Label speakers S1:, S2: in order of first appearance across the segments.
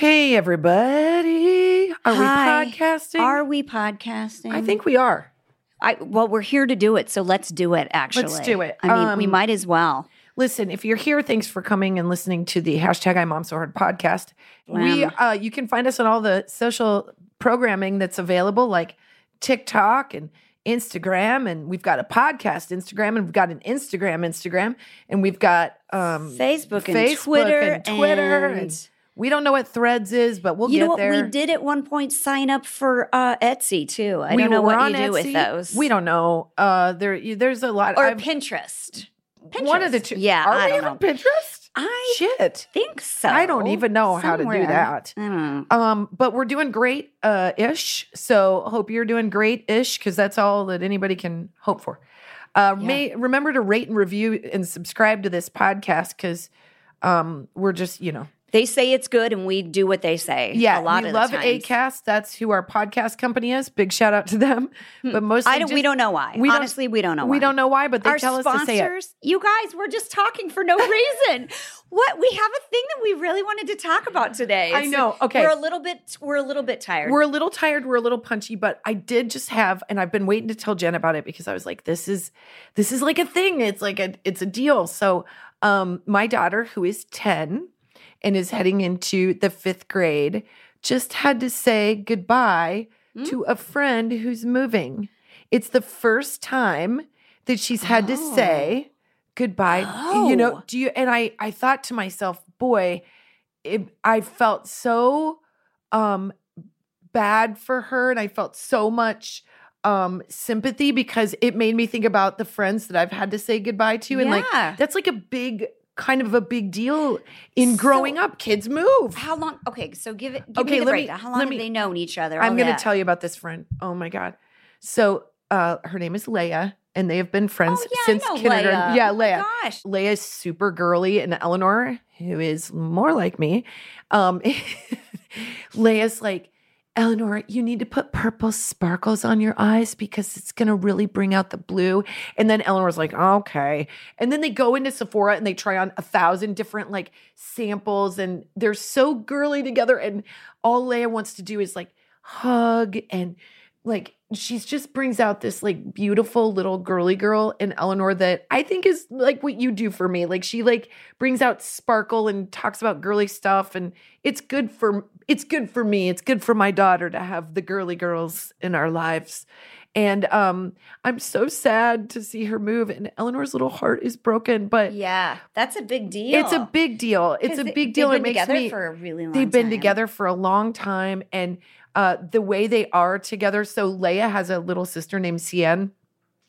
S1: Hey, everybody. Are
S2: Hi.
S1: we podcasting?
S2: Are we podcasting?
S1: I think we are.
S2: I well, we're here to do it, so let's do it. Actually, Let's
S1: do it.
S2: I mean, we
S1: Um,
S2: might as well.
S1: Listen, if you're here, thanks for coming and listening to the hashtag I Mom So Hard podcast. We, uh, you can find us on all the social programming that's available, like TikTok and Instagram, and we've got a podcast Instagram, and we've got an Instagram Instagram, and we've got um,
S2: Facebook and
S1: Facebook
S2: Twitter
S1: and Twitter, and,
S2: and-
S1: we don't know what Threads is, but we'll get there.
S2: you
S1: get
S2: know what?
S1: there.
S2: We did at one point sign up for uh, Etsy too. I
S1: We
S2: don't know what
S1: on
S2: you do with those.
S1: We don't know. Uh, there, you- there's a lot.
S2: or
S1: I've-
S2: Pinterest. Pinterest.
S1: One of the two.
S2: Yeah,
S1: Are
S2: I
S1: we
S2: know.
S1: Pinterest?
S2: I
S1: Shit.
S2: think so.
S1: I don't even know how to do that. Um, but we're doing great uh ish. So hope you're doing great ish because that's all that anybody can hope for. Uh
S2: Yeah.
S1: may remember to rate and review and subscribe to this podcast because um we're just, you know,
S2: They say it's good, and we do what they say.
S1: yeah,
S2: a lot
S1: we
S2: of
S1: love. Acast. That's who our podcast company is. Big shout out to them. But mostly
S2: Hmm. I don't. we don't know why.
S1: we don't-
S2: Honestly, we don't know.
S1: we
S2: why.
S1: don't know why, but they
S2: Our
S1: tell
S2: sponsors,
S1: us to say it.
S2: you guys, we're just talking for no reason. what we have a thing that we really wanted to talk about today.
S1: I know. Okay.
S2: we're a little bit. We're a little bit tired.
S1: We're a little tired, we're a little punchy, but I did just have, and I've been waiting to tell Jen about it because I was like, this is this is like a thing. It's like a it's a deal. So um my daughter, who is 10 and is heading into the fifth grade, just had to say goodbye
S2: Mm.
S1: to a friend who's moving. It's the first time that she's had to
S2: Oh.
S1: say goodbye. You know,
S2: Oh.
S1: do you and I I thought to myself, boy, it, I felt so um bad for her and I felt so much um sympathy because it made me think about the friends that I've had to say goodbye to and like that's like a big kind of a big deal in growing up kids move
S2: How long? Okay, so give it. Give
S1: Okay,
S2: me the
S1: let me-
S2: How long
S1: let
S2: have
S1: me-
S2: they known each other?
S1: I'm going to tell you about this friend oh my god so uh her name is Leia and they have been friends
S2: Oh yeah,
S1: since kindergarten
S2: Leia.
S1: yeah
S2: Oh
S1: Leia
S2: gosh.
S1: Leia is super girly, and Eleanor, who is more like me, um, Leia's like, Eleanor, you need to put purple sparkles on your eyes because it's gonna really bring out the blue. And then Eleanor's like, okay. And then they go into Sephora and they try on a thousand different like samples, and they're so girly together. And all Leia wants to do is like hug and like she's just brings out this like beautiful little girly girl in Eleanor that I think is like what you do for me. Like she like brings out sparkle and talks about girly stuff and it's good for it's good for me. It's good for my daughter to have the girly girls in our lives. And um I'm so sad to see her move and Eleanor's little heart is broken, but
S2: Yeah, that's a big deal.
S1: it's a big deal. It's a big deal.
S2: They've
S1: It
S2: been
S1: makes
S2: together
S1: me
S2: for a really long.
S1: they've been
S2: time.
S1: together for a long time and uh the way they are together so leia has a little sister named cien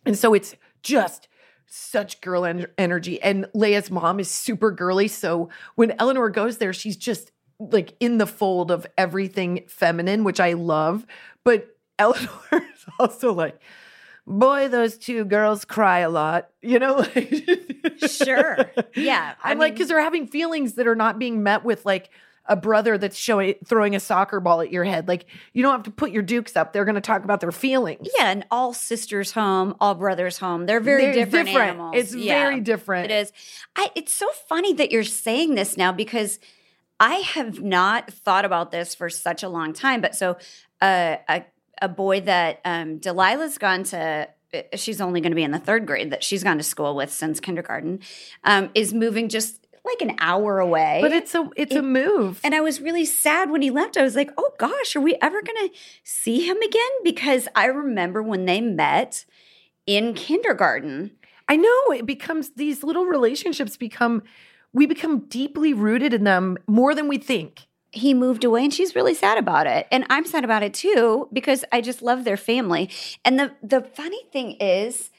S1: and so it's just such girl en- energy and leia's mom is super girly so when eleanor goes there she's just like in the fold of everything feminine which i love but eleanor is also like boy those two girls cry a lot you know like
S2: Sure. Yeah. I
S1: I'm like, because they're having feelings that are not being met with like a brother that's showing throwing a soccer ball at your head. Like you don't have to put your dukes up. They're going to talk about their feelings.
S2: Yeah, and all sisters home, all brothers home. They're very
S1: They're
S2: different, animals.
S1: It's
S2: Yeah,
S1: very different.
S2: It is. I, it's so funny that you're saying this now because I have not thought about this for such a long time. But so uh, a a boy that um, Delilah's gone to. uh, She's only going to be in the third grade that she's gone to school with since kindergarten. Um, is moving just like an hour away.
S1: But it's a it's a move.
S2: And I was really sad when he left. I was like, oh gosh, are we ever going to see him again? Because I remember when they met in kindergarten.
S1: I know it becomes these little relationships become we become deeply rooted in them more than we think.
S2: he moved away and she's really sad about it. And I'm sad about it too because I just love their family. And the the funny thing is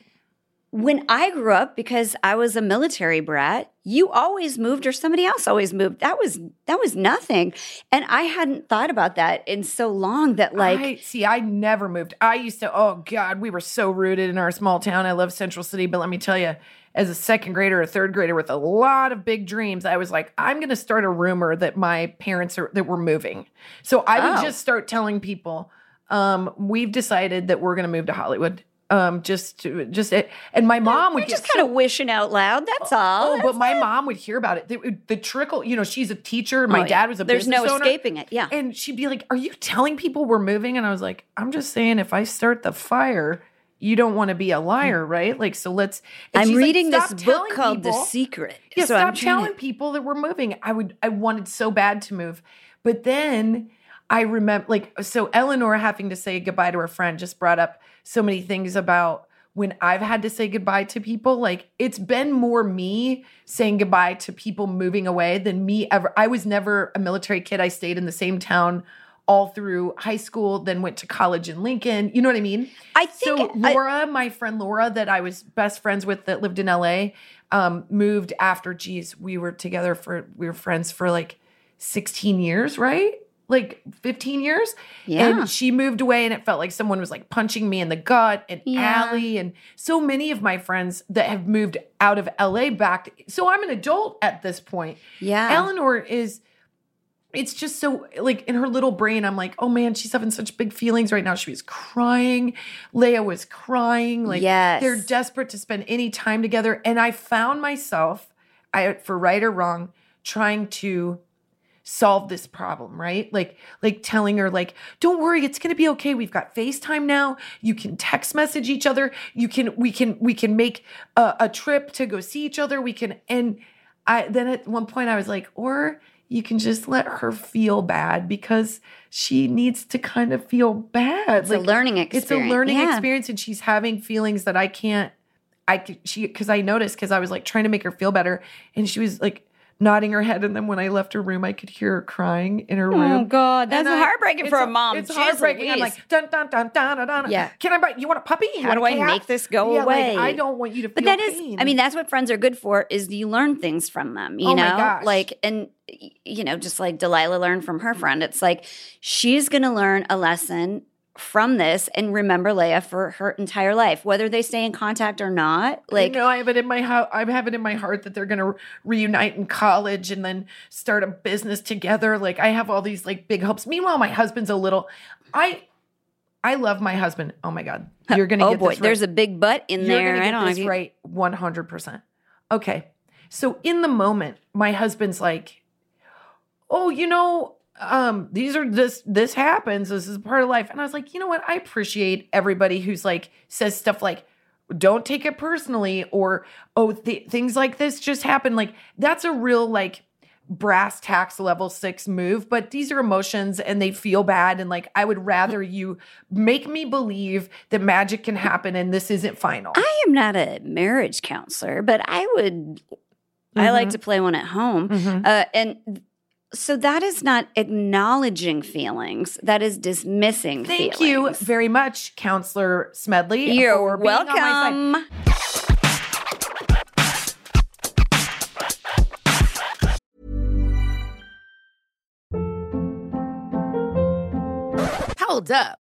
S2: when I grew up because I was a military brat, you always moved or somebody else always moved. That was that was nothing. And I hadn't thought about that in so long that like
S1: I, see, I never moved. I used to. Oh God, we were so rooted in our small town. I love Central City, but let me tell you, as a second grader, a third grader with a lot of big dreams, I was like, I'm going to start a rumor that my parents are that we're moving. So I would
S2: Oh.
S1: just start telling people, um, we've decided that we're going to move to Hollywood. Um, just, just, and my mom would
S2: you're just kind of wishing out loud. That's all.
S1: Oh, but my mom would hear about it. The, the trickle, you know, she's a teacher. My
S2: Oh, yeah.
S1: dad was a
S2: There's no
S1: owner.
S2: escaping it. Yeah.
S1: And she'd be like, Are you telling people we're moving? And I was like, I'm just saying, if I start the fire, you don't want to be a liar, right? Like, so let's.
S2: I'm
S1: she's like,
S2: reading this book called The. Secret.
S1: Yeah,
S2: so I'm
S1: stop telling
S2: to-
S1: people that we're moving. I would, I wanted so bad to move. But then I remember, like, so Eleanor having to say goodbye to her friend just brought up so many things about when I've had to say goodbye to people. Like, it's been more me saying goodbye to people moving away than me ever. I was never a military kid. I stayed in the same town all through high school, then went to college in Lincoln. You know what I mean?
S2: I think
S1: So
S2: I-
S1: Laura, my friend Laura, that I was best friends with, that lived in LA, um, moved after. Geez, we were together for we were friends for like sixteen years, right? Like fifteen years.
S2: Yeah.
S1: And she moved away, and it felt like someone was like punching me in the gut. And
S2: Yeah.
S1: Allie, and so many of my friends that have moved out of LA back. So I'm an adult at this point.
S2: yeah.
S1: Eleanor is it's just so like in her little brain, I'm like, oh man, she's having such big feelings right now. She was crying. Leia was crying. Like
S2: Yes.
S1: they're desperate to spend any time together. And I found myself, I for right or wrong, trying to solve this problem, right? Like like telling her like don't worry, it's going to be okay. We've got FaceTime now. You can text message each other. You can we can we can make a, a trip to go see each other. We can and I then at one point I was like or you can just let her feel bad because she needs to kind of feel bad.
S2: It's a learning experience.
S1: It's a learning
S2: Yeah.
S1: experience and she's having feelings that I can't I she because I noticed because I was like trying to make her feel better and she was like nodding her head and then when I left her room I could hear her crying in her oh, room.
S2: Oh God, that's
S1: I-
S2: heartbreaking for a mom.
S1: It's
S2: Jeez
S1: heartbreaking. I'm like dun dun dun dun dun.
S2: Yeah.
S1: Can I buy? You want a puppy?
S2: How do I
S1: cat?
S2: make this go
S1: yeah,
S2: away?
S1: Like, I don't want you to feel
S2: But that is,
S1: pain.
S2: I mean, that's what friends are good for. Is you learn things from them. You
S1: Oh
S2: know,
S1: gosh.
S2: like and you know, just like Delilah learned from her friend. It's like she's going to learn a lesson from this and remember Leia for her entire life, whether they stay in contact or not. Like,
S1: you know, I have it in my house. I have it in my heart that they're going to reunite in college and then start a business together. Like I have all these like big hopes. Meanwhile, my husband's a little. I I love my husband. Oh my god, you're going to
S2: oh
S1: get
S2: boy,
S1: this right.
S2: there's a big butt in
S1: You're
S2: there.
S1: gonna
S2: I
S1: get
S2: don't
S1: this right 100%. Okay. So in the moment, my husband's like, "Oh, you know, um these are this this happens. This is part of life." And I was like, "You know what? I appreciate everybody who's like says stuff like don't take it personally or oh th- things like this just happen like that's a real like brass tacks level 6 move but these are emotions and they feel bad and like I would rather you make me believe that magic can happen and this isn't final.
S2: I am not a marriage counselor, but I would. I like
S1: Mhm.
S2: to play one at home.
S1: Mhm.
S2: Uh, and so that is not acknowledging feelings. That is dismissing feelings.
S1: Thank you very much, Counselor Smedley.
S2: You're
S1: for being on my side.
S2: welcome.
S3: Hold up.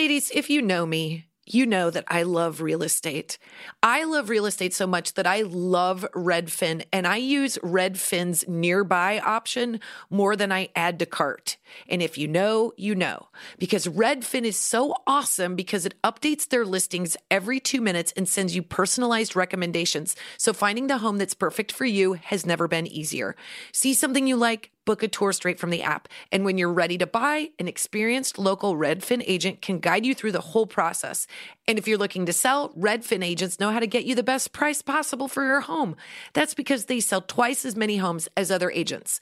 S1: Ladies, if you know me, you know that I love real estate. I love real estate so much that I love Redfin and I use Redfin's nearby option more than I add to cart. And if you know, you know, because Redfin is so awesome because it updates their listings every two minutes and sends you personalized recommendations. So finding the home that's perfect for you has never been easier. See something you like? Book a tour straight from the app. And when you're ready to buy, an experienced local Redfin agent can guide you through the whole process. And if you're looking to sell, Redfin agents know how to get you the best price possible for your home. That's because they sell twice as many homes as other agents.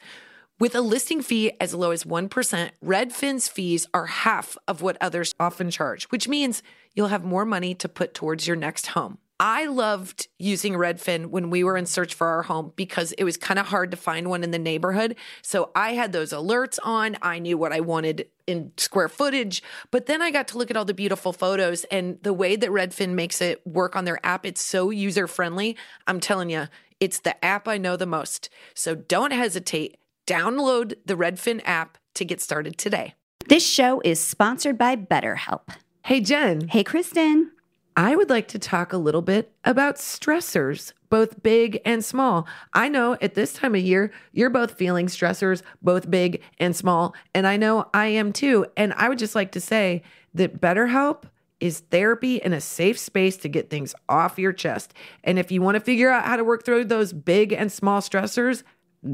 S1: With a listing fee as low as 1%, Redfin's fees are half of what others often charge, which means you'll have more money to put towards your next home. I loved using Redfin when we were in search for our home because it was kind of hard to find one in the neighborhood. So I had those alerts on. I knew what I wanted in square footage, but then I got to look at all the beautiful photos and the way that Redfin makes it work on their app. It's so user friendly. I'm telling you, it's the app I know the most. So don't hesitate. Download the Redfin app to get started today.
S2: This show is sponsored by BetterHelp.
S1: Hey, Jen.
S2: Hey, Kristin.
S1: I would like to talk a little bit about stressors, both big and small. I know at this time of year, you're both feeling stressors, both big and small. And I know I am too. And I would just like to say that BetterHelp is therapy and a safe space to get things off your chest. And if you want to figure out how to work through those big and small stressors,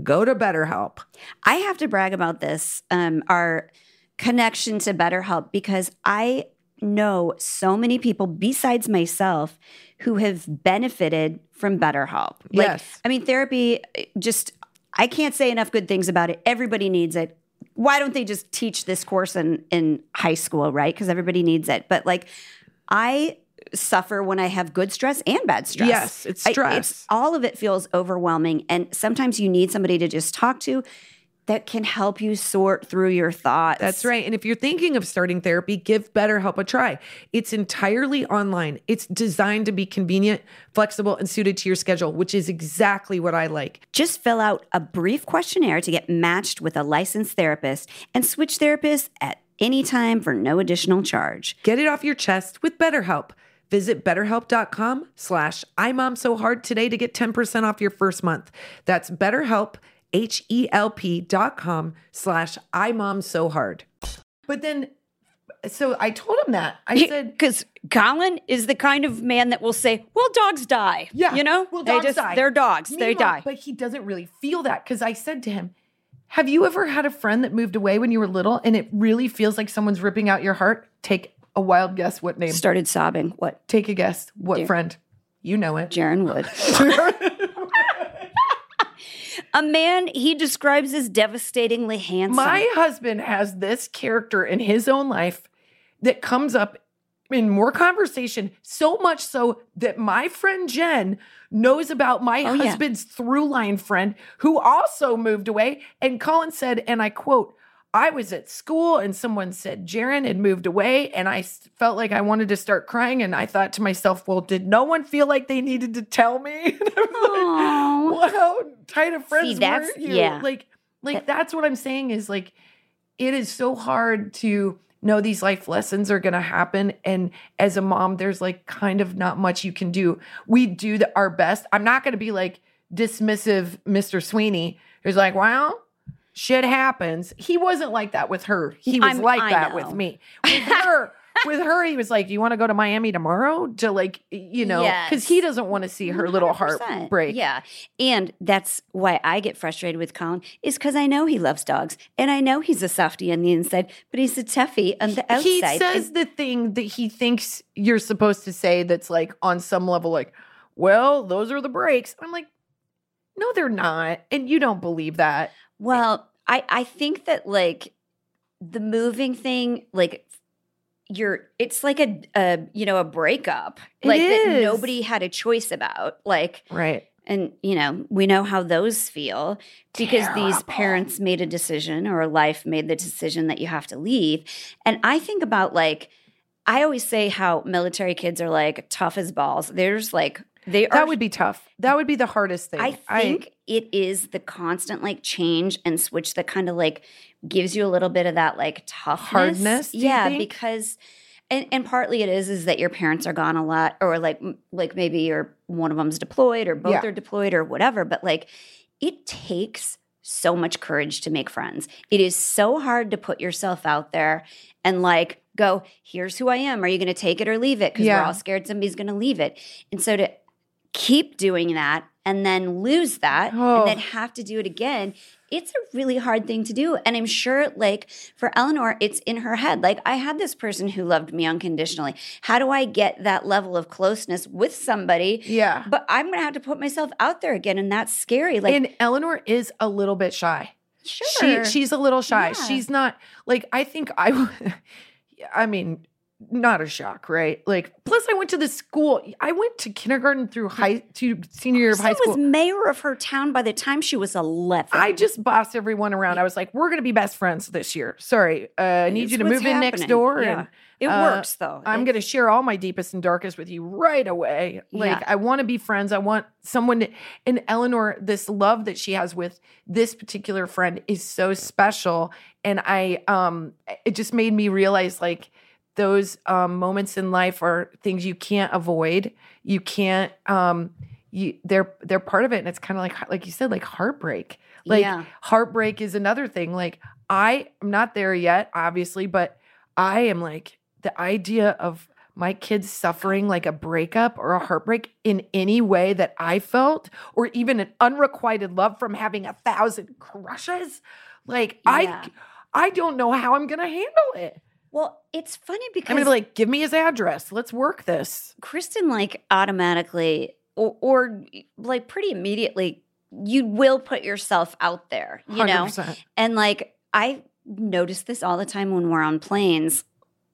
S1: go to BetterHelp.
S2: I have to brag about this, um, our connection to BetterHelp, because I know so many people besides myself who have benefited from BetterHelp. Like,
S1: Yes.
S2: I mean, therapy just, I can't say enough good things about it. Everybody needs it. Why don't they just teach this course in, in high school, right? Because everybody needs it. But like, I suffer when I have good stress and bad stress.
S1: Yes, it's
S2: I-
S1: stress.
S2: all of it feels overwhelming. And sometimes you need somebody to just talk to that can help you sort through your thoughts.
S1: That's right. And if you're thinking of starting therapy, give BetterHelp a try. It's entirely online. It's designed to be convenient, flexible, and suited to your schedule, which is exactly what I like.
S2: Just fill out a brief questionnaire to get matched with a licensed therapist and switch therapists at any time for no additional charge.
S1: Get it off your chest with BetterHelp. Visit betterhelp.com slash imomsohard today to get 10% off your first month. That's betterhelp, H-E-L-P dot com slash imomsohard. But then, so I told him that. I said,
S2: because Colin is the kind of man that will say, "Well, dogs die."
S1: Yeah.
S2: you know,
S1: well,
S2: they
S1: dogs
S2: just
S1: die.
S2: they're dogs. they die.
S1: But he doesn't really feel that because I said to him, Have you ever had a friend that moved away when you were little and it really feels like someone's ripping out your heart? Take a wild guess. What name?
S2: Started sobbing. What?
S1: Take a guess. What friend? You know it.
S2: Jaron Wood. a man he describes as devastatingly handsome.
S1: My husband has this character in his own life that comes up in more conversation, so much so that my friend Jen knows about my
S2: Oh, yeah.
S1: husband's through line friend who also moved away. And Colin said, and I quote, I was at school and someone said Jaron had moved away, and I felt like I wanted to start crying. And I thought to myself, well, did no one feel like they needed to tell me? And I was like, well, how tight of friends
S2: that's-
S1: were you?
S2: yeah.
S1: Like, like that's what I'm saying is like, it is so hard to know these life lessons are going to happen and as a mom there's like kind of not much you can do we do the, our best i'm not going to be like dismissive mr sweeney who's like well shit happens. He wasn't like that with her. He was
S2: I'm-
S1: like
S2: I
S1: that
S2: know.
S1: with me. With her with her he was like you want to go to miami tomorrow to like you know? Because he doesn't want to see her little heart break.
S2: Yeah. And that's why I get frustrated with Colin, is because I know he loves dogs and I know he's a softie on the inside, but he's a toughie on the outside.
S1: he says
S2: And
S1: the thing that he thinks you're supposed to say that's like on some level like well those are the breaks. I'm like no they're not and you don't believe that
S2: well, I, I think that like the moving thing, like you're it's like a, a you know, a breakup.
S1: It
S2: like that nobody had a choice about. Like
S1: right
S2: And, you know, we know how those feel because these parents made a decision or life made the decision that you have to leave. And I think about like, I always say how military kids are like tough as balls. There's like, they are.
S1: that would be tough that would be the hardest thing
S2: I think it is the constant like change and switch that kind of like gives you a little bit of that like toughness.
S1: Hardness,
S2: yeah, because and, and partly it is is that your parents are gone a lot, or like like maybe you're one of them's deployed, or both
S1: Yeah.
S2: are deployed, or whatever. But like, it takes so much courage to make friends. It is so hard to put yourself out there and like go, here's who I am. Are you going to take it or leave it? Because
S1: Yeah.
S2: we're all scared somebody's going to leave it. And so to keep doing that and then lose that
S1: Oh.
S2: and then oh. have to do it again. It's a really hard thing to do. And I'm sure, like, for Eleanor, it's in her head. Like, I had this person who loved me unconditionally. How do I get that level of closeness with somebody?
S1: Yeah.
S2: But I'm going to have to put myself out there again. And that's scary. Like,
S1: and Eleanor is a little bit shy.
S2: sure.
S1: She she's a little shy.
S2: Yeah.
S1: She's not like I think i i mean not a shock, right? Like plus I went to the school. I went to kindergarten through high to senior year of high school.
S2: She was mayor of her town by the time she was 11.
S1: I just bossed everyone around. I was like, "We're going to be best friends this year." Sorry, uh, I need
S2: It's
S1: you to move in next door,
S2: Yeah.
S1: and
S2: It
S1: uh,
S2: works, though.
S1: I'm going to share all my deepest and darkest with you right away. Like,
S2: Yeah.
S1: I want to be friends. I want someone to, and Eleanor, this love that she has with this particular friend is so special. And I, um, it just made me realize like those um, moments in life are things you can't avoid. You can't, um, you, they're, they're part of it. And it's kind of like, like you said, like heartbreak. Like
S2: Yeah.
S1: heartbreak is another thing. Like I am not there yet, obviously, but I am like the idea of my kids suffering like a breakup or a heartbreak in any way that I felt, or even an unrequited love from having a thousand crushes. Like
S2: Yeah.
S1: I I don't know how I'm gonna handle it.
S2: Well, it's funny because I'm
S1: gonna be like, give me his address. Let's work this.
S2: Kristin, like, automatically or, or like pretty immediately, you will put yourself out there, you know?
S1: 100%.
S2: And like, I notice this all the time when we're on planes.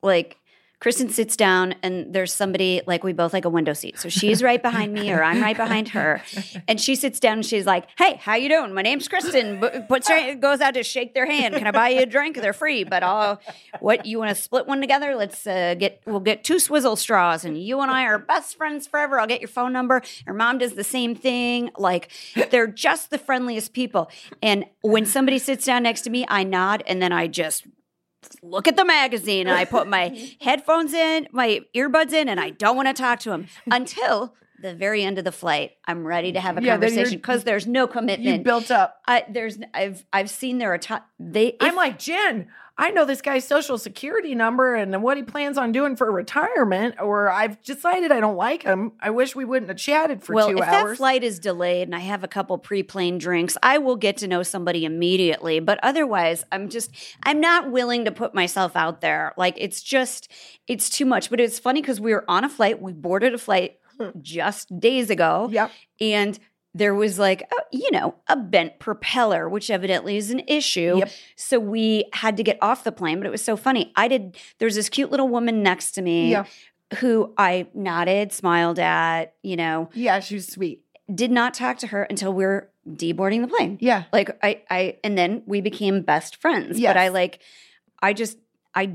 S2: Like, Kristin sits down and there's somebody like we both like a window seat. So she's right behind me or I'm right behind her. And she sits down and she's like, "Hey, how you doing? My name's Kristin." Puts her goes out to shake their hand. Can I buy you a drink? They're free, but I'll what you want to split one together? Let's uh, get we'll get two swizzle straws and you and I are best friends forever. I'll get your phone number. Her mom does the same thing. Like they're just the friendliest people. And when somebody sits down next to me, I nod and then I just look at the magazine and I put my mhm. headphones in, my earbuds in, and I don't want to talk to him until the very end of the flight. I'm ready to have a
S1: Yeah,
S2: conversation because there's no
S1: You
S2: commitment.
S1: built up.
S2: I, there's I've I've seen there are ti- they.
S1: I'm like, Jen, I know this guy's social security number and what he plans on doing for retirement, or I've decided I don't like him. I wish we wouldn't have chatted for
S2: well,
S1: two
S2: if that
S1: hours.
S2: flight is delayed and I have a couple pre-plane drinks, I will get to know somebody immediately. But otherwise, I'm just I'm not willing to put myself out there. Like it's just it's too much. But it's funny because we were on a flight. We boarded a flight just days ago.
S1: Yep.
S2: and there was like a, you know a bent propeller which evidently is an issue
S1: Yep.
S2: so we had to get off the plane but it was so funny i did there's this cute little woman next to me
S1: Yeah.
S2: who i nodded smiled at you know
S1: Yeah, she was sweet.
S2: did not talk to her until we are deboarding the plane
S1: Yeah.
S2: like i i and then we became best friends
S1: Yes.
S2: but i like i just i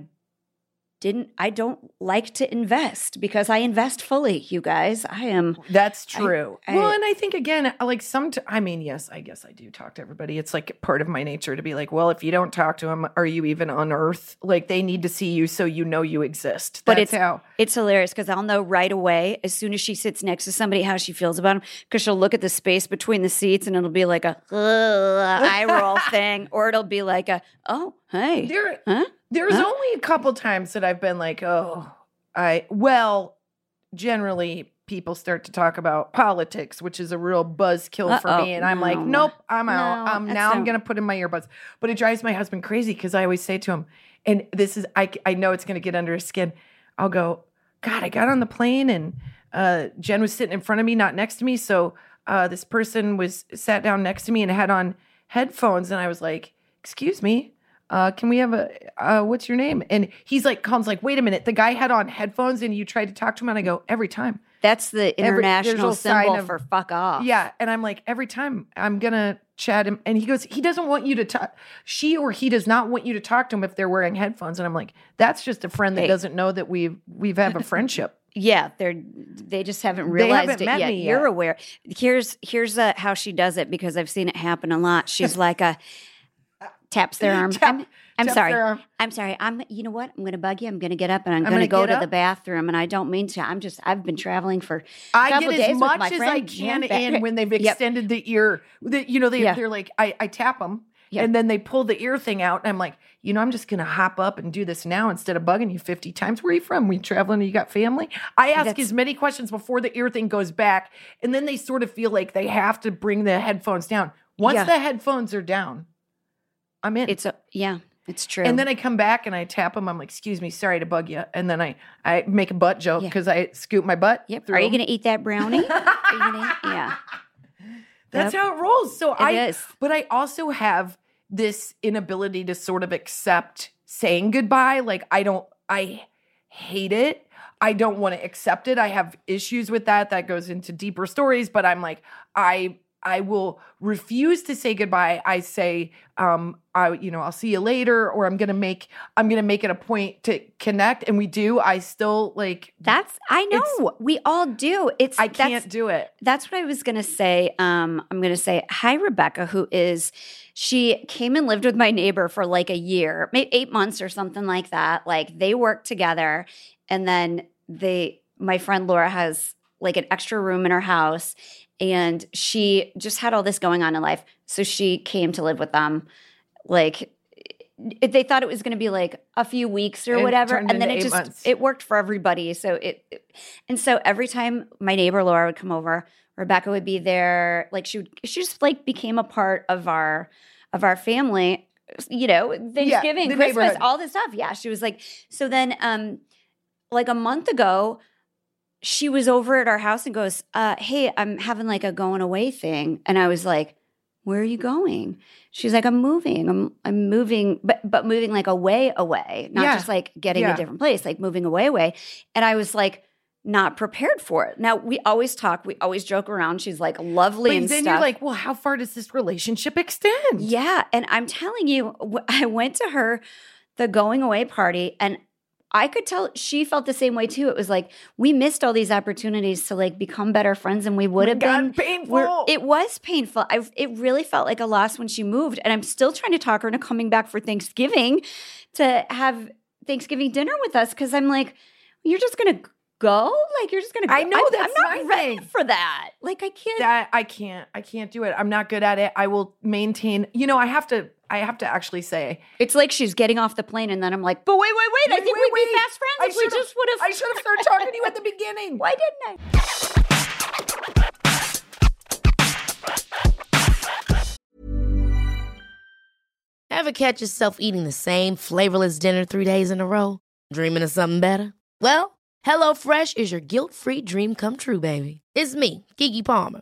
S2: didn't i don't like to invest because i invest fully you guys i am
S1: That's true.
S2: I-
S1: well, and I think again, uh, like some, t- I mean, yes, I guess I do talk to everybody. It's like part of my nature to be like, well, if you don't talk to them, are you even on earth? Like they need to see you so you know you exist.
S2: But it's-
S1: how.
S2: It's hilarious because I'll know right away as soon as she sits next to somebody how she feels about them because she'll look at the space between the seats and it'll be like a eye roll thing, or it'll be like a oh hey
S1: There,
S2: huh
S1: there's
S2: Huh?
S1: only a couple times that I've been like, oh, I, well, generally people start to talk about politics, which is a real buzzkill for me. And I'm like, nope, I'm out.
S2: No,
S1: Um,
S2: that's
S1: now I'm going to put in my earbuds. But it drives my husband crazy because I always say to him, and this is, I, I know it's going to get under his skin. I'll go, God, I got on the plane and uh, Jen was sitting in front of me, not next to me. So uh, this person was sat down next to me and had on headphones. And I was like, excuse me. Uh, can we have a uh, what's your name? And he's like, Colin's like, wait a minute. The guy had on headphones and you tried to talk to him. And I go, every time.
S2: that's the international
S1: sign
S2: symbol
S1: of-
S2: for fuck off
S1: Yeah. And I'm like, every time I'm going to chat him. And he goes, he doesn't want you to talk. She or he does not want you to talk to him if they're wearing headphones. And I'm like, that's just a friend that
S2: Hey.
S1: doesn't know that we've, we've have a friendship.
S2: yeah they're they just haven't realized
S1: haven't
S2: it yet
S1: me
S2: you're aware here's here's uh, how she does it because I've seen it happen a lot she's like a taps their arm
S1: Tap-
S2: I'm, I'm sorry
S1: arm.
S2: I'm sorry. I'm. You know what? I'm going to bug you. I'm going to get up and I'm, going to
S1: gonna
S2: go to the bathroom. And I don't mean to. I'm just. I've been traveling for.
S1: I get
S2: days
S1: as much as I can in when they've
S2: Yep.
S1: extended the ear. The, you know, they,
S2: Yeah.
S1: they're like, I, I tap them. And then they pull the ear thing out. And I'm like, you know, I'm just going to hop up and do this now instead of bugging you 50 times. Where are you from? We traveling? You got family? I ask
S2: That's-
S1: as many questions before the ear thing goes back. And then they sort of feel like they have to bring the headphones down. Once
S2: Yeah.
S1: the headphones are down, I'm in.
S2: It's a yeah, it's true.
S1: And then I come back and I tap them. I'm like, "Excuse me, sorry to bug you." And then I I make a butt joke
S2: Yeah.
S1: because I scoop my butt.
S2: yep. Are you going to eat that brownie? Are you gonna eat- yeah.
S1: That's
S2: Yep.
S1: how it rolls. So I,
S2: is.
S1: but I also have this inability to sort of accept saying goodbye. Like I don't, I hate it. I don't want to accept it. I have issues with that. That goes into deeper stories. But I'm like, I, I will refuse to say goodbye. I say, um, I, you know, I'll see you later, or I'm gonna make, I'm gonna make it a point to connect, and we do. I still like,
S2: That's I know. we all do. It's
S1: I can't do it.
S2: that's what I was going to say. Um, I'm going to say hi, Rebecca, who is she came and lived with my neighbor for like a year, maybe eight months or something like that. Like they worked together, and then they, my friend Laura has like an extra room in her house, and she just had all this going on in life, so she came to live with them. Like they thought it was going to be like a few weeks or
S1: it
S2: whatever, and then it just
S1: months.
S2: it worked for everybody. So it, it- and so every time my neighbor Laura would come over, Rebecca would be there. Like she would, she just like became a part of our of our family. You know, Thanksgiving,
S1: the
S2: Christmas, all this stuff. Yeah, she was like. So then, um, like a month ago, she was over at our house and goes, uh, "Hey, I'm having like a going away thing," and I was like, "Where are you going?" She's like, "I'm moving. I'm I'm moving, but but moving like away, away, not
S1: Yeah.
S2: just like getting
S1: Yeah.
S2: a different place, like moving away, away." And I was like. Not prepared for it. Now we always talk, we always joke around. She's like lovely
S1: But
S2: and
S1: then
S2: stuff.
S1: you're like, well, how far does this relationship extend?
S2: Yeah. And I'm telling you, I went to her, the going away party, and I could tell she felt the same way too. It was like we missed all these opportunities to like become better friends than we would have been.
S1: painful.
S2: We're- it was painful. I, it really felt like a loss when she moved. And I'm still trying to talk her into coming back for Thanksgiving to have Thanksgiving dinner with us because I'm like, you're just to go? Like, you're just going to
S1: I know,
S2: I'm,
S1: that's
S2: I'm not ready
S1: thing.
S2: for that. Like, I can't.
S1: that I can't I can't do it. I'm not good at it. I will maintain. You know, I have to I have to actually say
S2: It's like she's getting off the plane, and then I'm like, but wait, wait, wait! I think
S1: wait,
S2: we'd be
S1: wait.
S2: fast friends
S1: I
S2: if we
S1: should've-
S2: just would have.
S1: I should have started talking to you at the beginning.
S2: Why didn't I?
S3: Ever catch yourself eating the same flavorless dinner three days in a row? Dreaming of something better? Well, HelloFresh is your guilt-free dream come true, baby. It's me, Keke Palmer.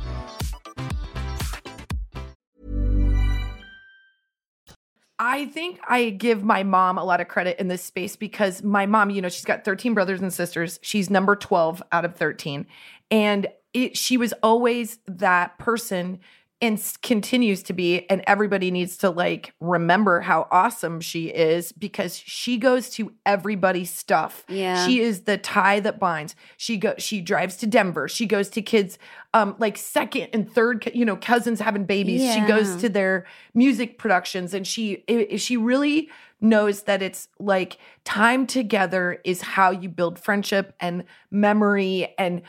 S1: I think I give my mom a lot of credit in this space because my mom, you know, she's got 13 brothers and sisters. She's number 12 out of 13. And it, she was always that person and continues to be. And everybody needs to like remember how awesome she is because she goes to everybody's stuff.
S2: Yeah.
S1: She is the tie that binds. She go she drives to Denver. She goes to kids um like second and third, you know, cousins having babies. She goes to their music productions and she she really knows that it's like time together is how you build friendship and memory and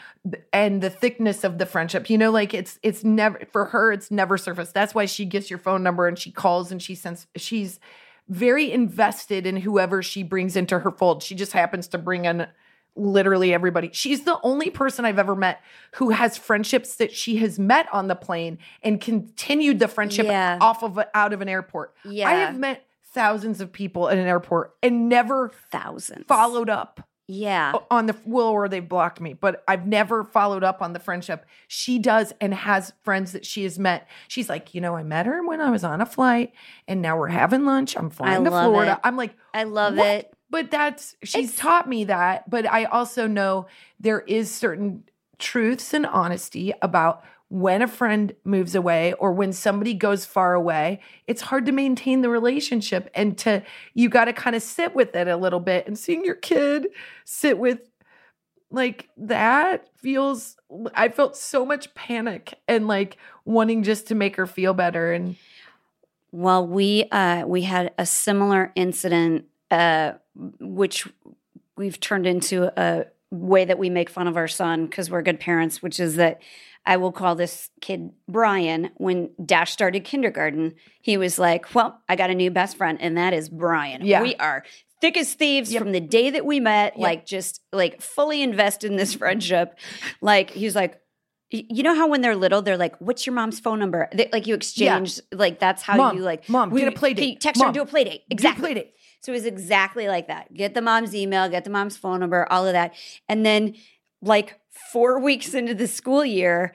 S1: and the thickness of the friendship you know like it's it's never for her it's never surfaced that's why she gets your phone number and she calls and she sends she's very invested in whoever she brings into her fold she just happens to bring in literally everybody. She's the only person I've ever met who has friendships that she has met on the plane and continued the friendship
S2: Yeah.
S1: off of out of an airport.
S2: Yeah.
S1: I have met thousands of people at an airport and never
S2: Thousands.
S1: followed up
S2: Yeah.
S1: on the well or they blocked me, but I've never followed up on the friendship. She does and has friends that she has met. She's like, you know, I met her when I was on a flight and now we're having lunch. I'm flying to Florida.
S2: it.
S1: I'm like,
S2: I love
S1: what?
S2: it.
S1: But that's she's
S2: It's-
S1: taught me that. But I also know there is certain truths and honesty about when a friend moves away or when somebody goes far away. It's hard to maintain the relationship and to you got to kind of sit with it a little bit and seeing your kid sit with like that feels I felt so much panic and like wanting just to make her feel better and
S2: Well, we uh, we had a similar incident, uh, which we've turned into a way that we make fun of our son because we're good parents. Which is that I will call this kid Brian. When Dash started kindergarten, he was like, "Well, I got a new best friend, and that is Brian.
S1: Yeah.
S2: We are." Thick as thieves
S1: Yep.
S2: from the day that we met,
S1: Yep.
S2: like just like fully invested in this friendship. Like he's like, you know how when they're little, they're like, "What's your mom's phone number?" They, like you exchange, like that's how
S1: Mom,
S2: you like.
S1: Mom, we, get a play date.
S2: Text her,
S1: Mom,
S2: do a play date. Exactly.
S1: play date.
S2: So it was exactly like that. Get the mom's email, get the mom's phone number, all of that. And then, like four weeks into the school year,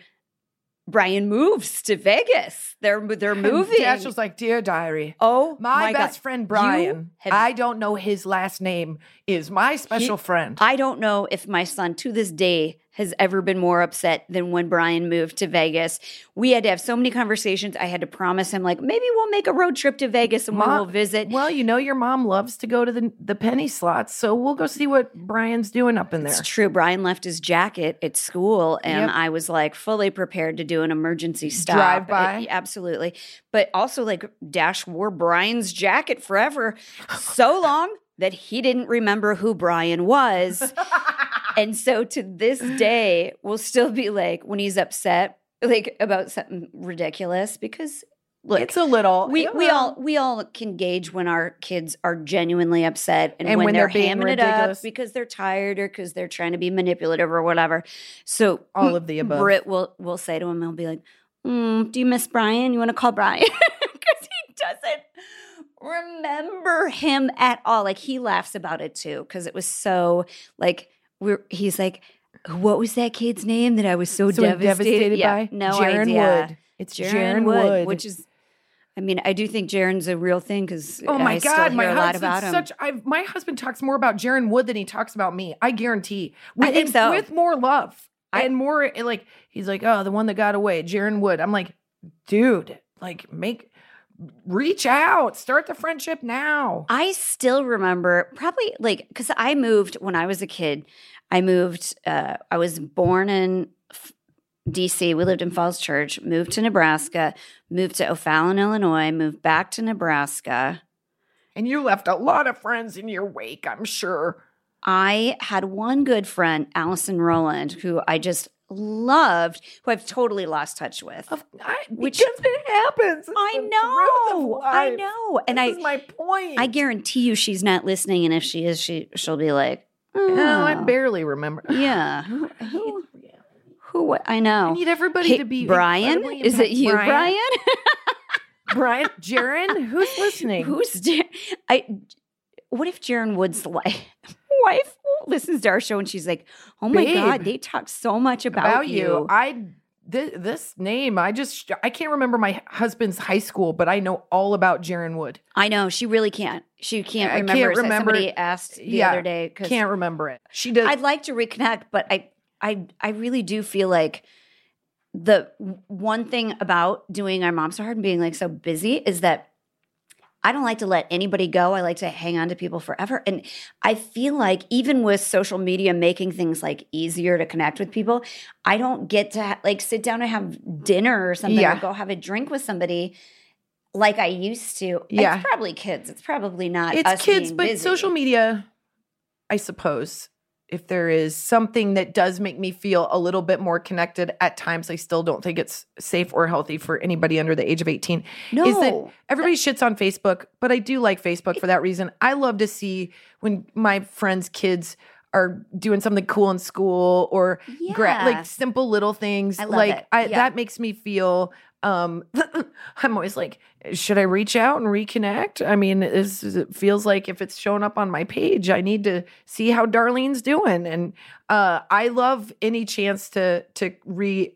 S2: Brian moves to Vegas. They're they're moving.
S1: Dash was like, "Dear diary,
S2: oh
S1: my,
S2: my,
S1: best
S2: God.
S1: friend Brian,
S2: have-
S1: I don't know his last name, is my special friend."
S2: I don't know if my son to this day has ever been more upset than when Brian moved to Vegas. We had to have so many conversations. I had to promise him, like, maybe we'll make a road trip to Vegas and
S1: Mom-
S2: we'll visit.
S1: well, you know your mom loves to go to the the penny slots, so we'll go see what Brian's doing up in there.
S2: It's true. Brian left his jacket at school, and
S1: Yep.
S2: I was like fully prepared to do an emergency stop.
S1: Drive uh, by?
S2: It- absolutely. But also, like, Dash wore Brian's jacket forever, so long that he didn't remember who Brian was. and so to this day, we'll still be like, when he's upset, like about something ridiculous, because look,
S1: it's a little.
S2: we we all we all can gauge when our kids are genuinely upset and,
S1: And
S2: when,
S1: when
S2: they're,
S1: they're
S2: hamming it up because they're tired or because they're trying to be manipulative or whatever. So
S1: all of the above.
S2: Britt will will say to him, he'll be like, mm, "Do you miss Brian? You want to call Brian?" Because he doesn't remember him at all. Like he laughs about it too because it was so like we're. He's like, "What was that kid's name that I was so,
S1: so
S2: devastated,
S1: devastated
S2: Yeah,
S1: by
S2: No
S1: Jaron
S2: idea.
S1: Wood. It's
S2: Jaron Wood,
S1: Wood,
S2: which is, I mean, I do think Jaron's a real thing because
S1: Oh my
S2: I
S1: god,
S2: still
S1: my
S2: hear a
S1: husband's
S2: about him.
S1: such. I've, my husband talks more about Jaron Wood than he talks about me. I guarantee.
S2: I think so.
S1: With more love
S2: I-
S1: and more like he's like, oh, the one that got away, Jaron Wood. I'm like, dude, like make reach out, start the friendship now.
S2: I still remember probably like because I moved when I was a kid. I moved. Uh, I was born in D.C. We lived in Falls Church. Moved to Nebraska. Moved to O'Fallon, Illinois. Moved back to Nebraska.
S1: And you left a lot of friends in your wake, I'm sure.
S2: I had one good friend, Allison Rowland, who I just loved, who I've totally lost touch with.
S1: Of, I,
S2: Which-
S1: because it happens. It's
S2: I
S1: the truth of
S2: know, I know, and
S1: This
S2: I
S1: is my point.
S2: I guarantee you she's not listening, and if she is, she she'll be like,
S1: No, I
S2: "Oh,
S1: barely remember.
S2: yeah, who, who, who? I know.
S1: I need everybody
S2: Hey,
S1: to be
S2: Brian. Is it you, Brian?
S1: Brian, Jaron, who's listening?
S2: Who's Jar- I? What if Jaron Wood's like wife listens to our show and she's like, "Oh my god, they talk so much about,
S1: about
S2: you."
S1: you? I this, this name, I just I can't remember my husband's high school, but I know all about Jaron Wood.
S2: I know she really can't. She can't
S1: I
S2: remember.
S1: can't remember-
S2: Somebody asked the
S1: Yeah,
S2: other day
S1: Can't remember it. She does.
S2: I'd like to reconnect, but I, I, I really do feel like the one thing about doing our mom so hard and being like so busy is that I don't like to let anybody go. I like to hang on to people forever, and I feel like even with social media making things like easier to connect with people, I don't get to ha- like sit down and have dinner or something
S1: Yeah.
S2: or go have a drink with somebody. Like I used to.
S1: Yeah.
S2: It's probably kids. It's probably not
S1: it's kids, but
S2: busy.
S1: social media, I suppose, if there is something that does make me feel a little bit more connected at times, I still don't think it's safe or healthy for anybody under the age of 18.
S2: No.
S1: Is that everybody shits on Facebook, but I do like Facebook for that reason. I love to see when my friends' kids are doing something cool in school or gra-
S2: Yeah.
S1: like simple little things.
S2: I love
S1: like
S2: it.
S1: I,
S2: Yeah.
S1: that makes me feel um I'm always like, should I reach out and reconnect? I mean, this is- it feels like if it's showing up on my page, I need to see how Darlene's doing. And uh I love any chance to to re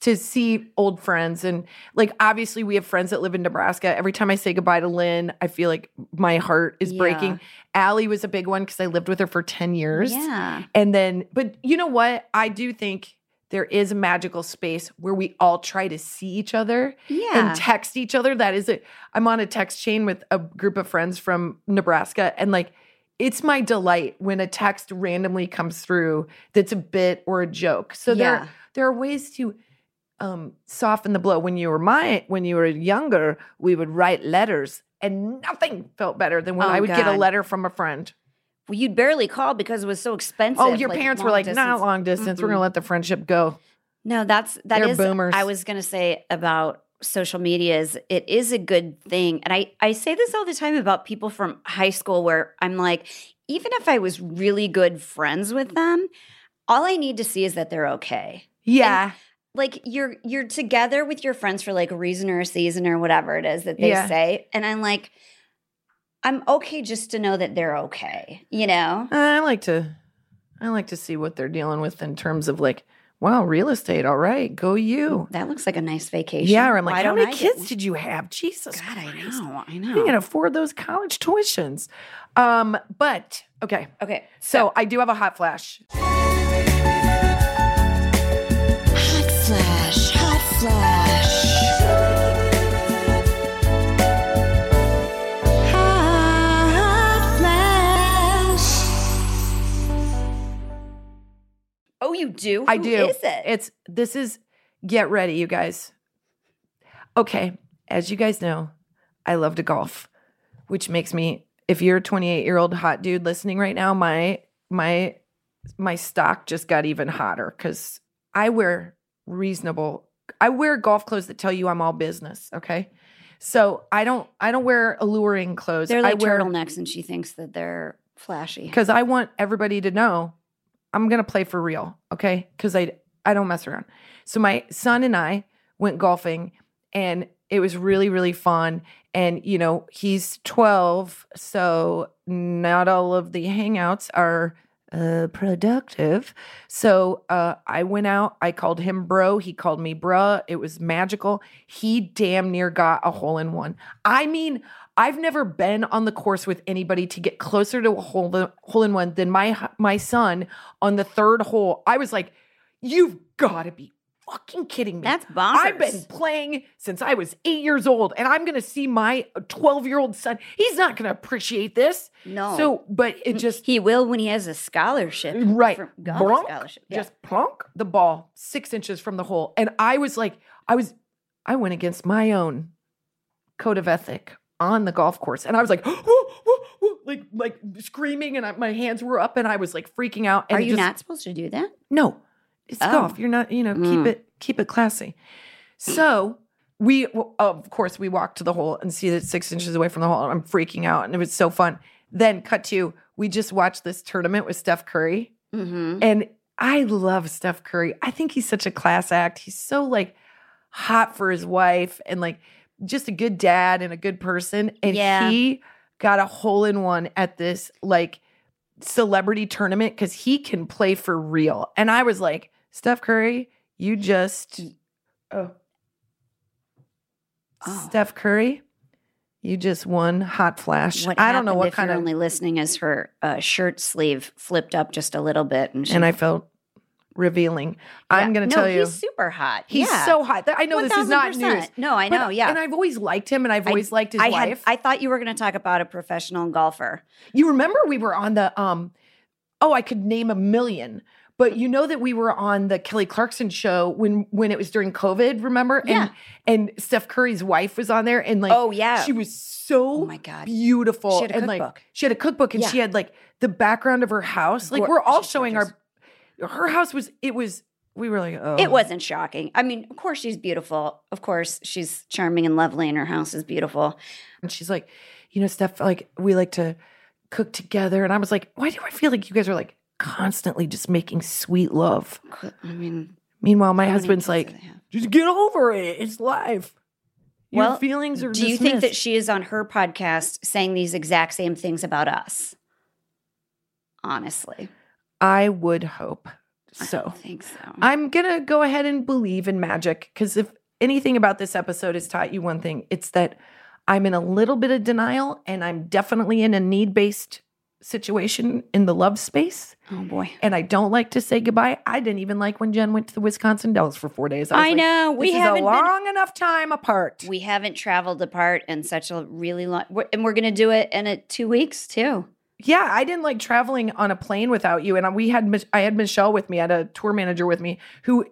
S1: to see old friends and like obviously we have friends that live in Nebraska. Every time I say goodbye to Lynn, I feel like my heart is
S2: Yeah.
S1: breaking. Allie was a big one because I lived with her for 10 years.
S2: Yeah.
S1: And then, but you know what? I do think there is a magical space where we all try to see each other
S2: Yeah.
S1: and text each other. That is it. I'm on a text chain with a group of friends from Nebraska, and like it's my delight when a text randomly comes through that's a bit or a joke. So there
S2: Yeah.
S1: there are ways to um, soften the blow. When you were my when you were younger, we would write letters, and nothing felt better than when
S2: Oh,
S1: I would get a letter from a friend.
S2: Well, you'd barely call because it was so oh, expensive.
S1: Oh, your
S2: like,
S1: parents were like, not
S2: distance.
S1: long distance. We're gonna let the friendship go.
S2: No, that's that
S1: They're
S2: is-
S1: boomers.
S2: I was gonna say about social media is it is a good thing, and I I say this all the time about people from high school where I'm like, even if I was really good friends with them, all I need to see is that they're okay.
S1: Yeah,
S2: Like you're you're together with your friends for like a reason or a season or whatever it is that they
S1: Yeah.
S2: say, and I'm like. I'm okay just to know that they're okay, you know?
S1: I like to, I like to see what they're dealing with in terms of like, wow, real estate. All right, go you.
S2: That looks like a nice vacation.
S1: Yeah, or I'm like,
S2: Why
S1: how many
S2: I
S1: kids
S2: one?
S1: did you have? Jesus
S2: God, I
S1: Christ.
S2: know, I know.
S1: You can afford those college tuitions. Um, but okay.
S2: Okay,
S1: So I do have a hot flash.
S4: Hot flash, hot flash.
S2: You do?
S1: I
S2: Who
S1: do.
S2: Is it?
S1: It's this is get ready, you guys. Okay, as you guys know, I love to golf, which makes me if you're a 28 year old hot dude listening right now, my my my stock just got even hotter because I wear reasonable. I wear golf clothes that tell you I'm all business. Okay, so I don't I don't wear alluring clothes.
S2: They're like
S1: I wear,
S2: turtlenecks, and she thinks that they're flashy.
S1: because I want everybody to know I'm gonna play for real, okay? Because I I don't mess around. So my son and I went golfing, and it was really really fun. And you know he's 12, so not all of the hangouts are uh, productive. So uh, I went out. I called him bro. He called me bruh. It was magical. He damn near got a hole in one. I mean, I've never been on the course with anybody to get closer to a hole, hole in one than my my son on the third hole. I was like, "You've got to be fucking kidding me!"
S2: That's bonkers.
S1: I've been playing since I was eight years old, and I'm going to see my 12 year old son. He's not going to appreciate this.
S2: no.
S1: So, but it just
S2: he will when he has a scholarship.
S1: right, Bronk,
S2: scholarship. Yeah.
S1: just plunk the ball six inches from the hole, and I was like, I was, I went against my own code of ethic on the golf course, and I was like, "Whoa, whoa, whoa," like like screaming, and I, my hands were up, and I was like freaking out. And
S2: Are you
S1: just-
S2: not supposed to do that?
S1: no, it's
S2: Oh.
S1: golf. You're not, you know, keep
S2: Mm.
S1: it keep it classy. So we, of course, we walked to the hole and see that six inches away from the hole. and I'm freaking out, and it was so fun. Then cut to we just watched this tournament with Steph Curry,
S2: Mm-hmm.
S1: and I love Steph Curry. I think he's such a class act. He's so like hot for his wife and like just a good dad and a good person. And
S2: Yeah.
S1: he got a hole in one at this like celebrity tournament because he can play for real. And I was like, Steph Curry, you just oh,
S2: Oh.
S1: Steph Curry, you just won hot flash.
S2: What
S1: I don't know what
S2: if
S1: kind
S2: you're
S1: of
S2: only listening as her uh, shirt sleeve flipped up just a little bit, and, she,
S1: and I felt revealing. I'm going to
S2: no,
S1: tell you.
S2: he's super hot.
S1: He's
S2: yeah.
S1: so hot. I know this is not
S2: 1000%.
S1: news.
S2: No, I
S1: but-
S2: know. Yeah,
S1: And I've always liked him and I've
S2: I-
S1: always liked his
S2: I
S1: wife.
S2: Had, I thought you were going to talk about a professional golfer.
S1: you remember we were on the um oh, I could name a million. But you know that we were on the Kelly Clarkson show when when it was during COVID, remember?
S2: Yeah.
S1: And and Steph Curry's wife was on there and like
S2: Oh, yeah.
S1: she was so
S2: Oh, my God.
S1: beautiful.
S2: She had a
S1: and like
S2: cookbook.
S1: she had a cookbook and
S2: Yeah.
S1: she had like the background of her house. Like we're all
S2: she's
S1: showing
S2: gorgeous.
S1: our her house was it was we were like, oh
S2: It wasn't shocking. I mean, of course she's beautiful. Of course she's charming and lovely, and her house is beautiful.
S1: And she's like, you know, Steph, like we like to cook together. And I was like, why do I feel like you guys are like constantly just making sweet love?
S2: I mean,
S1: Meanwhile, my husband's like,
S2: do they have?
S1: just get over it. It's life. Your
S2: Well,
S1: feelings are just.
S2: do you think that she is on her podcast saying these exact same things about us? Honestly,
S1: I would hope
S2: I
S1: so.
S2: don't think so.
S1: I'm gonna go ahead and believe in magic because if anything about this episode has taught you one thing, it's that I'm in a little bit of denial and I'm definitely in a need based situation in the love space.
S2: oh boy,
S1: and I don't like to say goodbye. I didn't even like when Jen went to the Wisconsin Dells for four days. was
S2: I
S1: like,
S2: know we haven't
S1: a
S2: been
S1: long enough time apart.
S2: we haven't traveled apart in such a really long, and we're going to do it in a, two weeks too.
S1: Yeah, I didn't like traveling on a plane without you. And we had I had Michelle with me, I had a tour manager with me who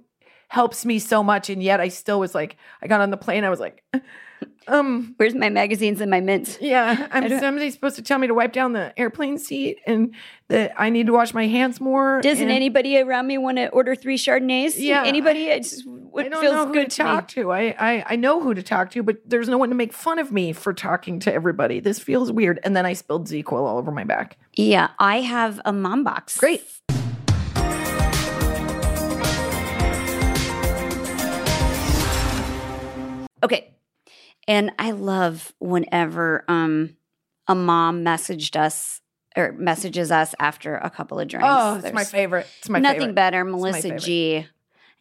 S1: helps me so much. And yet I still was like, I got on the plane, I was like, um,
S2: Where's my magazines and my mints?
S1: yeah, I'm somebody's supposed to tell me to wipe down the airplane seat and that I need to wash my hands more.
S2: Doesn't
S1: and
S2: anybody around me want to order three Chardonnays?
S1: Yeah.
S2: Anybody? It just
S1: I
S2: it
S1: don't
S2: feels
S1: know who
S2: good
S1: to
S2: to me.
S1: talk to. I, I I know who to talk to, but there's no one to make fun of me for talking to everybody. This feels weird. And then I spilled ZzzQuil all over my back.
S2: Yeah, I have a mom box.
S1: Great.
S2: Okay. And I love whenever um a mom messaged us or messages us after a couple of drinks.
S1: Oh, it's my favorite. It's my
S2: Nothing
S1: favorite.
S2: better, Melissa. G.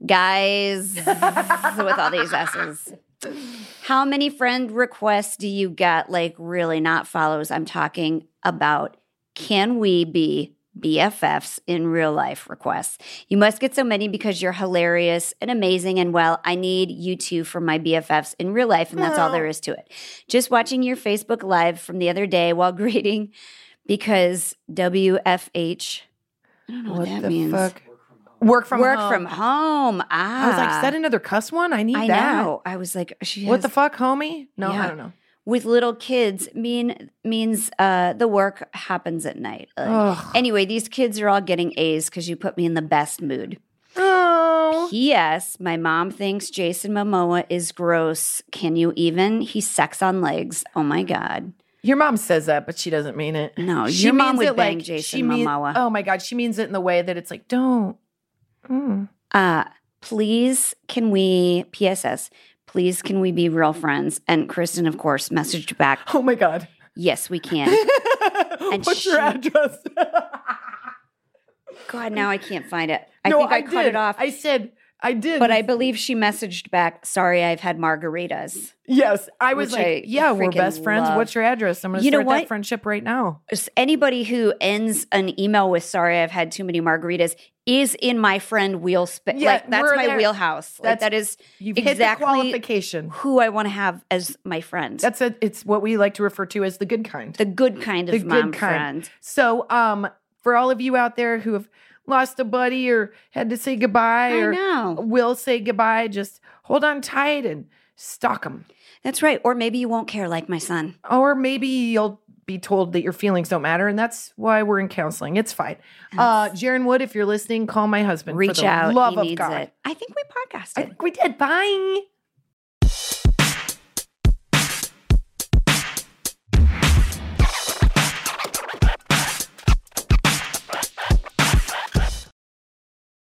S2: Guys with all these S's. How many friend requests do you get? Like, really, not follows. I'm talking about can we be BFFs in real life requests? You must get so many because you're hilarious and amazing. And well, I need you two for my BFFs in real life. And that's all there is to it. Just watching your Facebook Live from the other day while greeting because WFH. I don't know what,
S1: What
S2: that
S1: the
S2: means.
S1: fuck? Work from
S2: Work
S1: home.
S2: from home. Ah.
S1: I was like, is that another cuss one? I need
S2: I
S1: that.
S2: know. I was like, she
S1: What the fuck, homie? No,
S2: Yeah.
S1: I don't know.
S2: With little kids mean means uh the work happens at night. Like, anyway, these kids are all getting A's because you put me in the best mood.
S1: Oh.
S2: P.S. My mom thinks Jason Momoa is gross. Can you even? He's sex on legs. Oh my god.
S1: Your mom says that, but she doesn't mean it.
S2: No,
S1: She
S2: your mom
S1: means
S2: would
S1: it
S2: bang
S1: like-
S2: Jason
S1: she mean-
S2: Momoa.
S1: Oh my god, she means it in the way that it's like, don't. Mm.
S2: Uh, please, can we? PSS. Please, can we be real friends? And Kristin, of course, messaged back.
S1: Oh my god.
S2: Yes, we can.
S1: What's your
S2: she-
S1: address?
S2: God, now I can't find it. I
S1: no,
S2: think I, cut it off.
S1: I said I did.
S2: but I believe she messaged back, sorry, I've had margaritas.
S1: yes, I was like,
S2: I
S1: yeah, we're best friends.
S2: love.
S1: What's your address? I'm gonna
S2: You know
S1: start that friendship right now.
S2: Anybody who ends an email with sorry, I've had too many margaritas is in my friend wheel spa-
S1: Yeah,
S2: like that's my
S1: there.
S2: wheelhouse. Like
S1: That's- You've
S2: exactly
S1: hit the qualification.
S2: who I want to have as my friend.
S1: That's a, it's what we like to refer to as the good kind.
S2: the good kind of
S1: the
S2: mom
S1: good kind.
S2: friend.
S1: So, um, for all of you out there who have lost a buddy or had to say goodbye
S2: I
S1: or
S2: know.
S1: will say goodbye, just hold on tight and stalk them.
S2: That's right. Or maybe you won't care like my son.
S1: Or maybe you'll be told that your feelings don't matter, and that's why we're in counseling. It's fine. Uh, Jaron Wood, if you're listening, call my husband. for
S2: Reach
S1: the
S2: out.
S1: Love
S2: he
S1: of God.
S2: it. I think we podcasted.
S1: I think we did. Bye.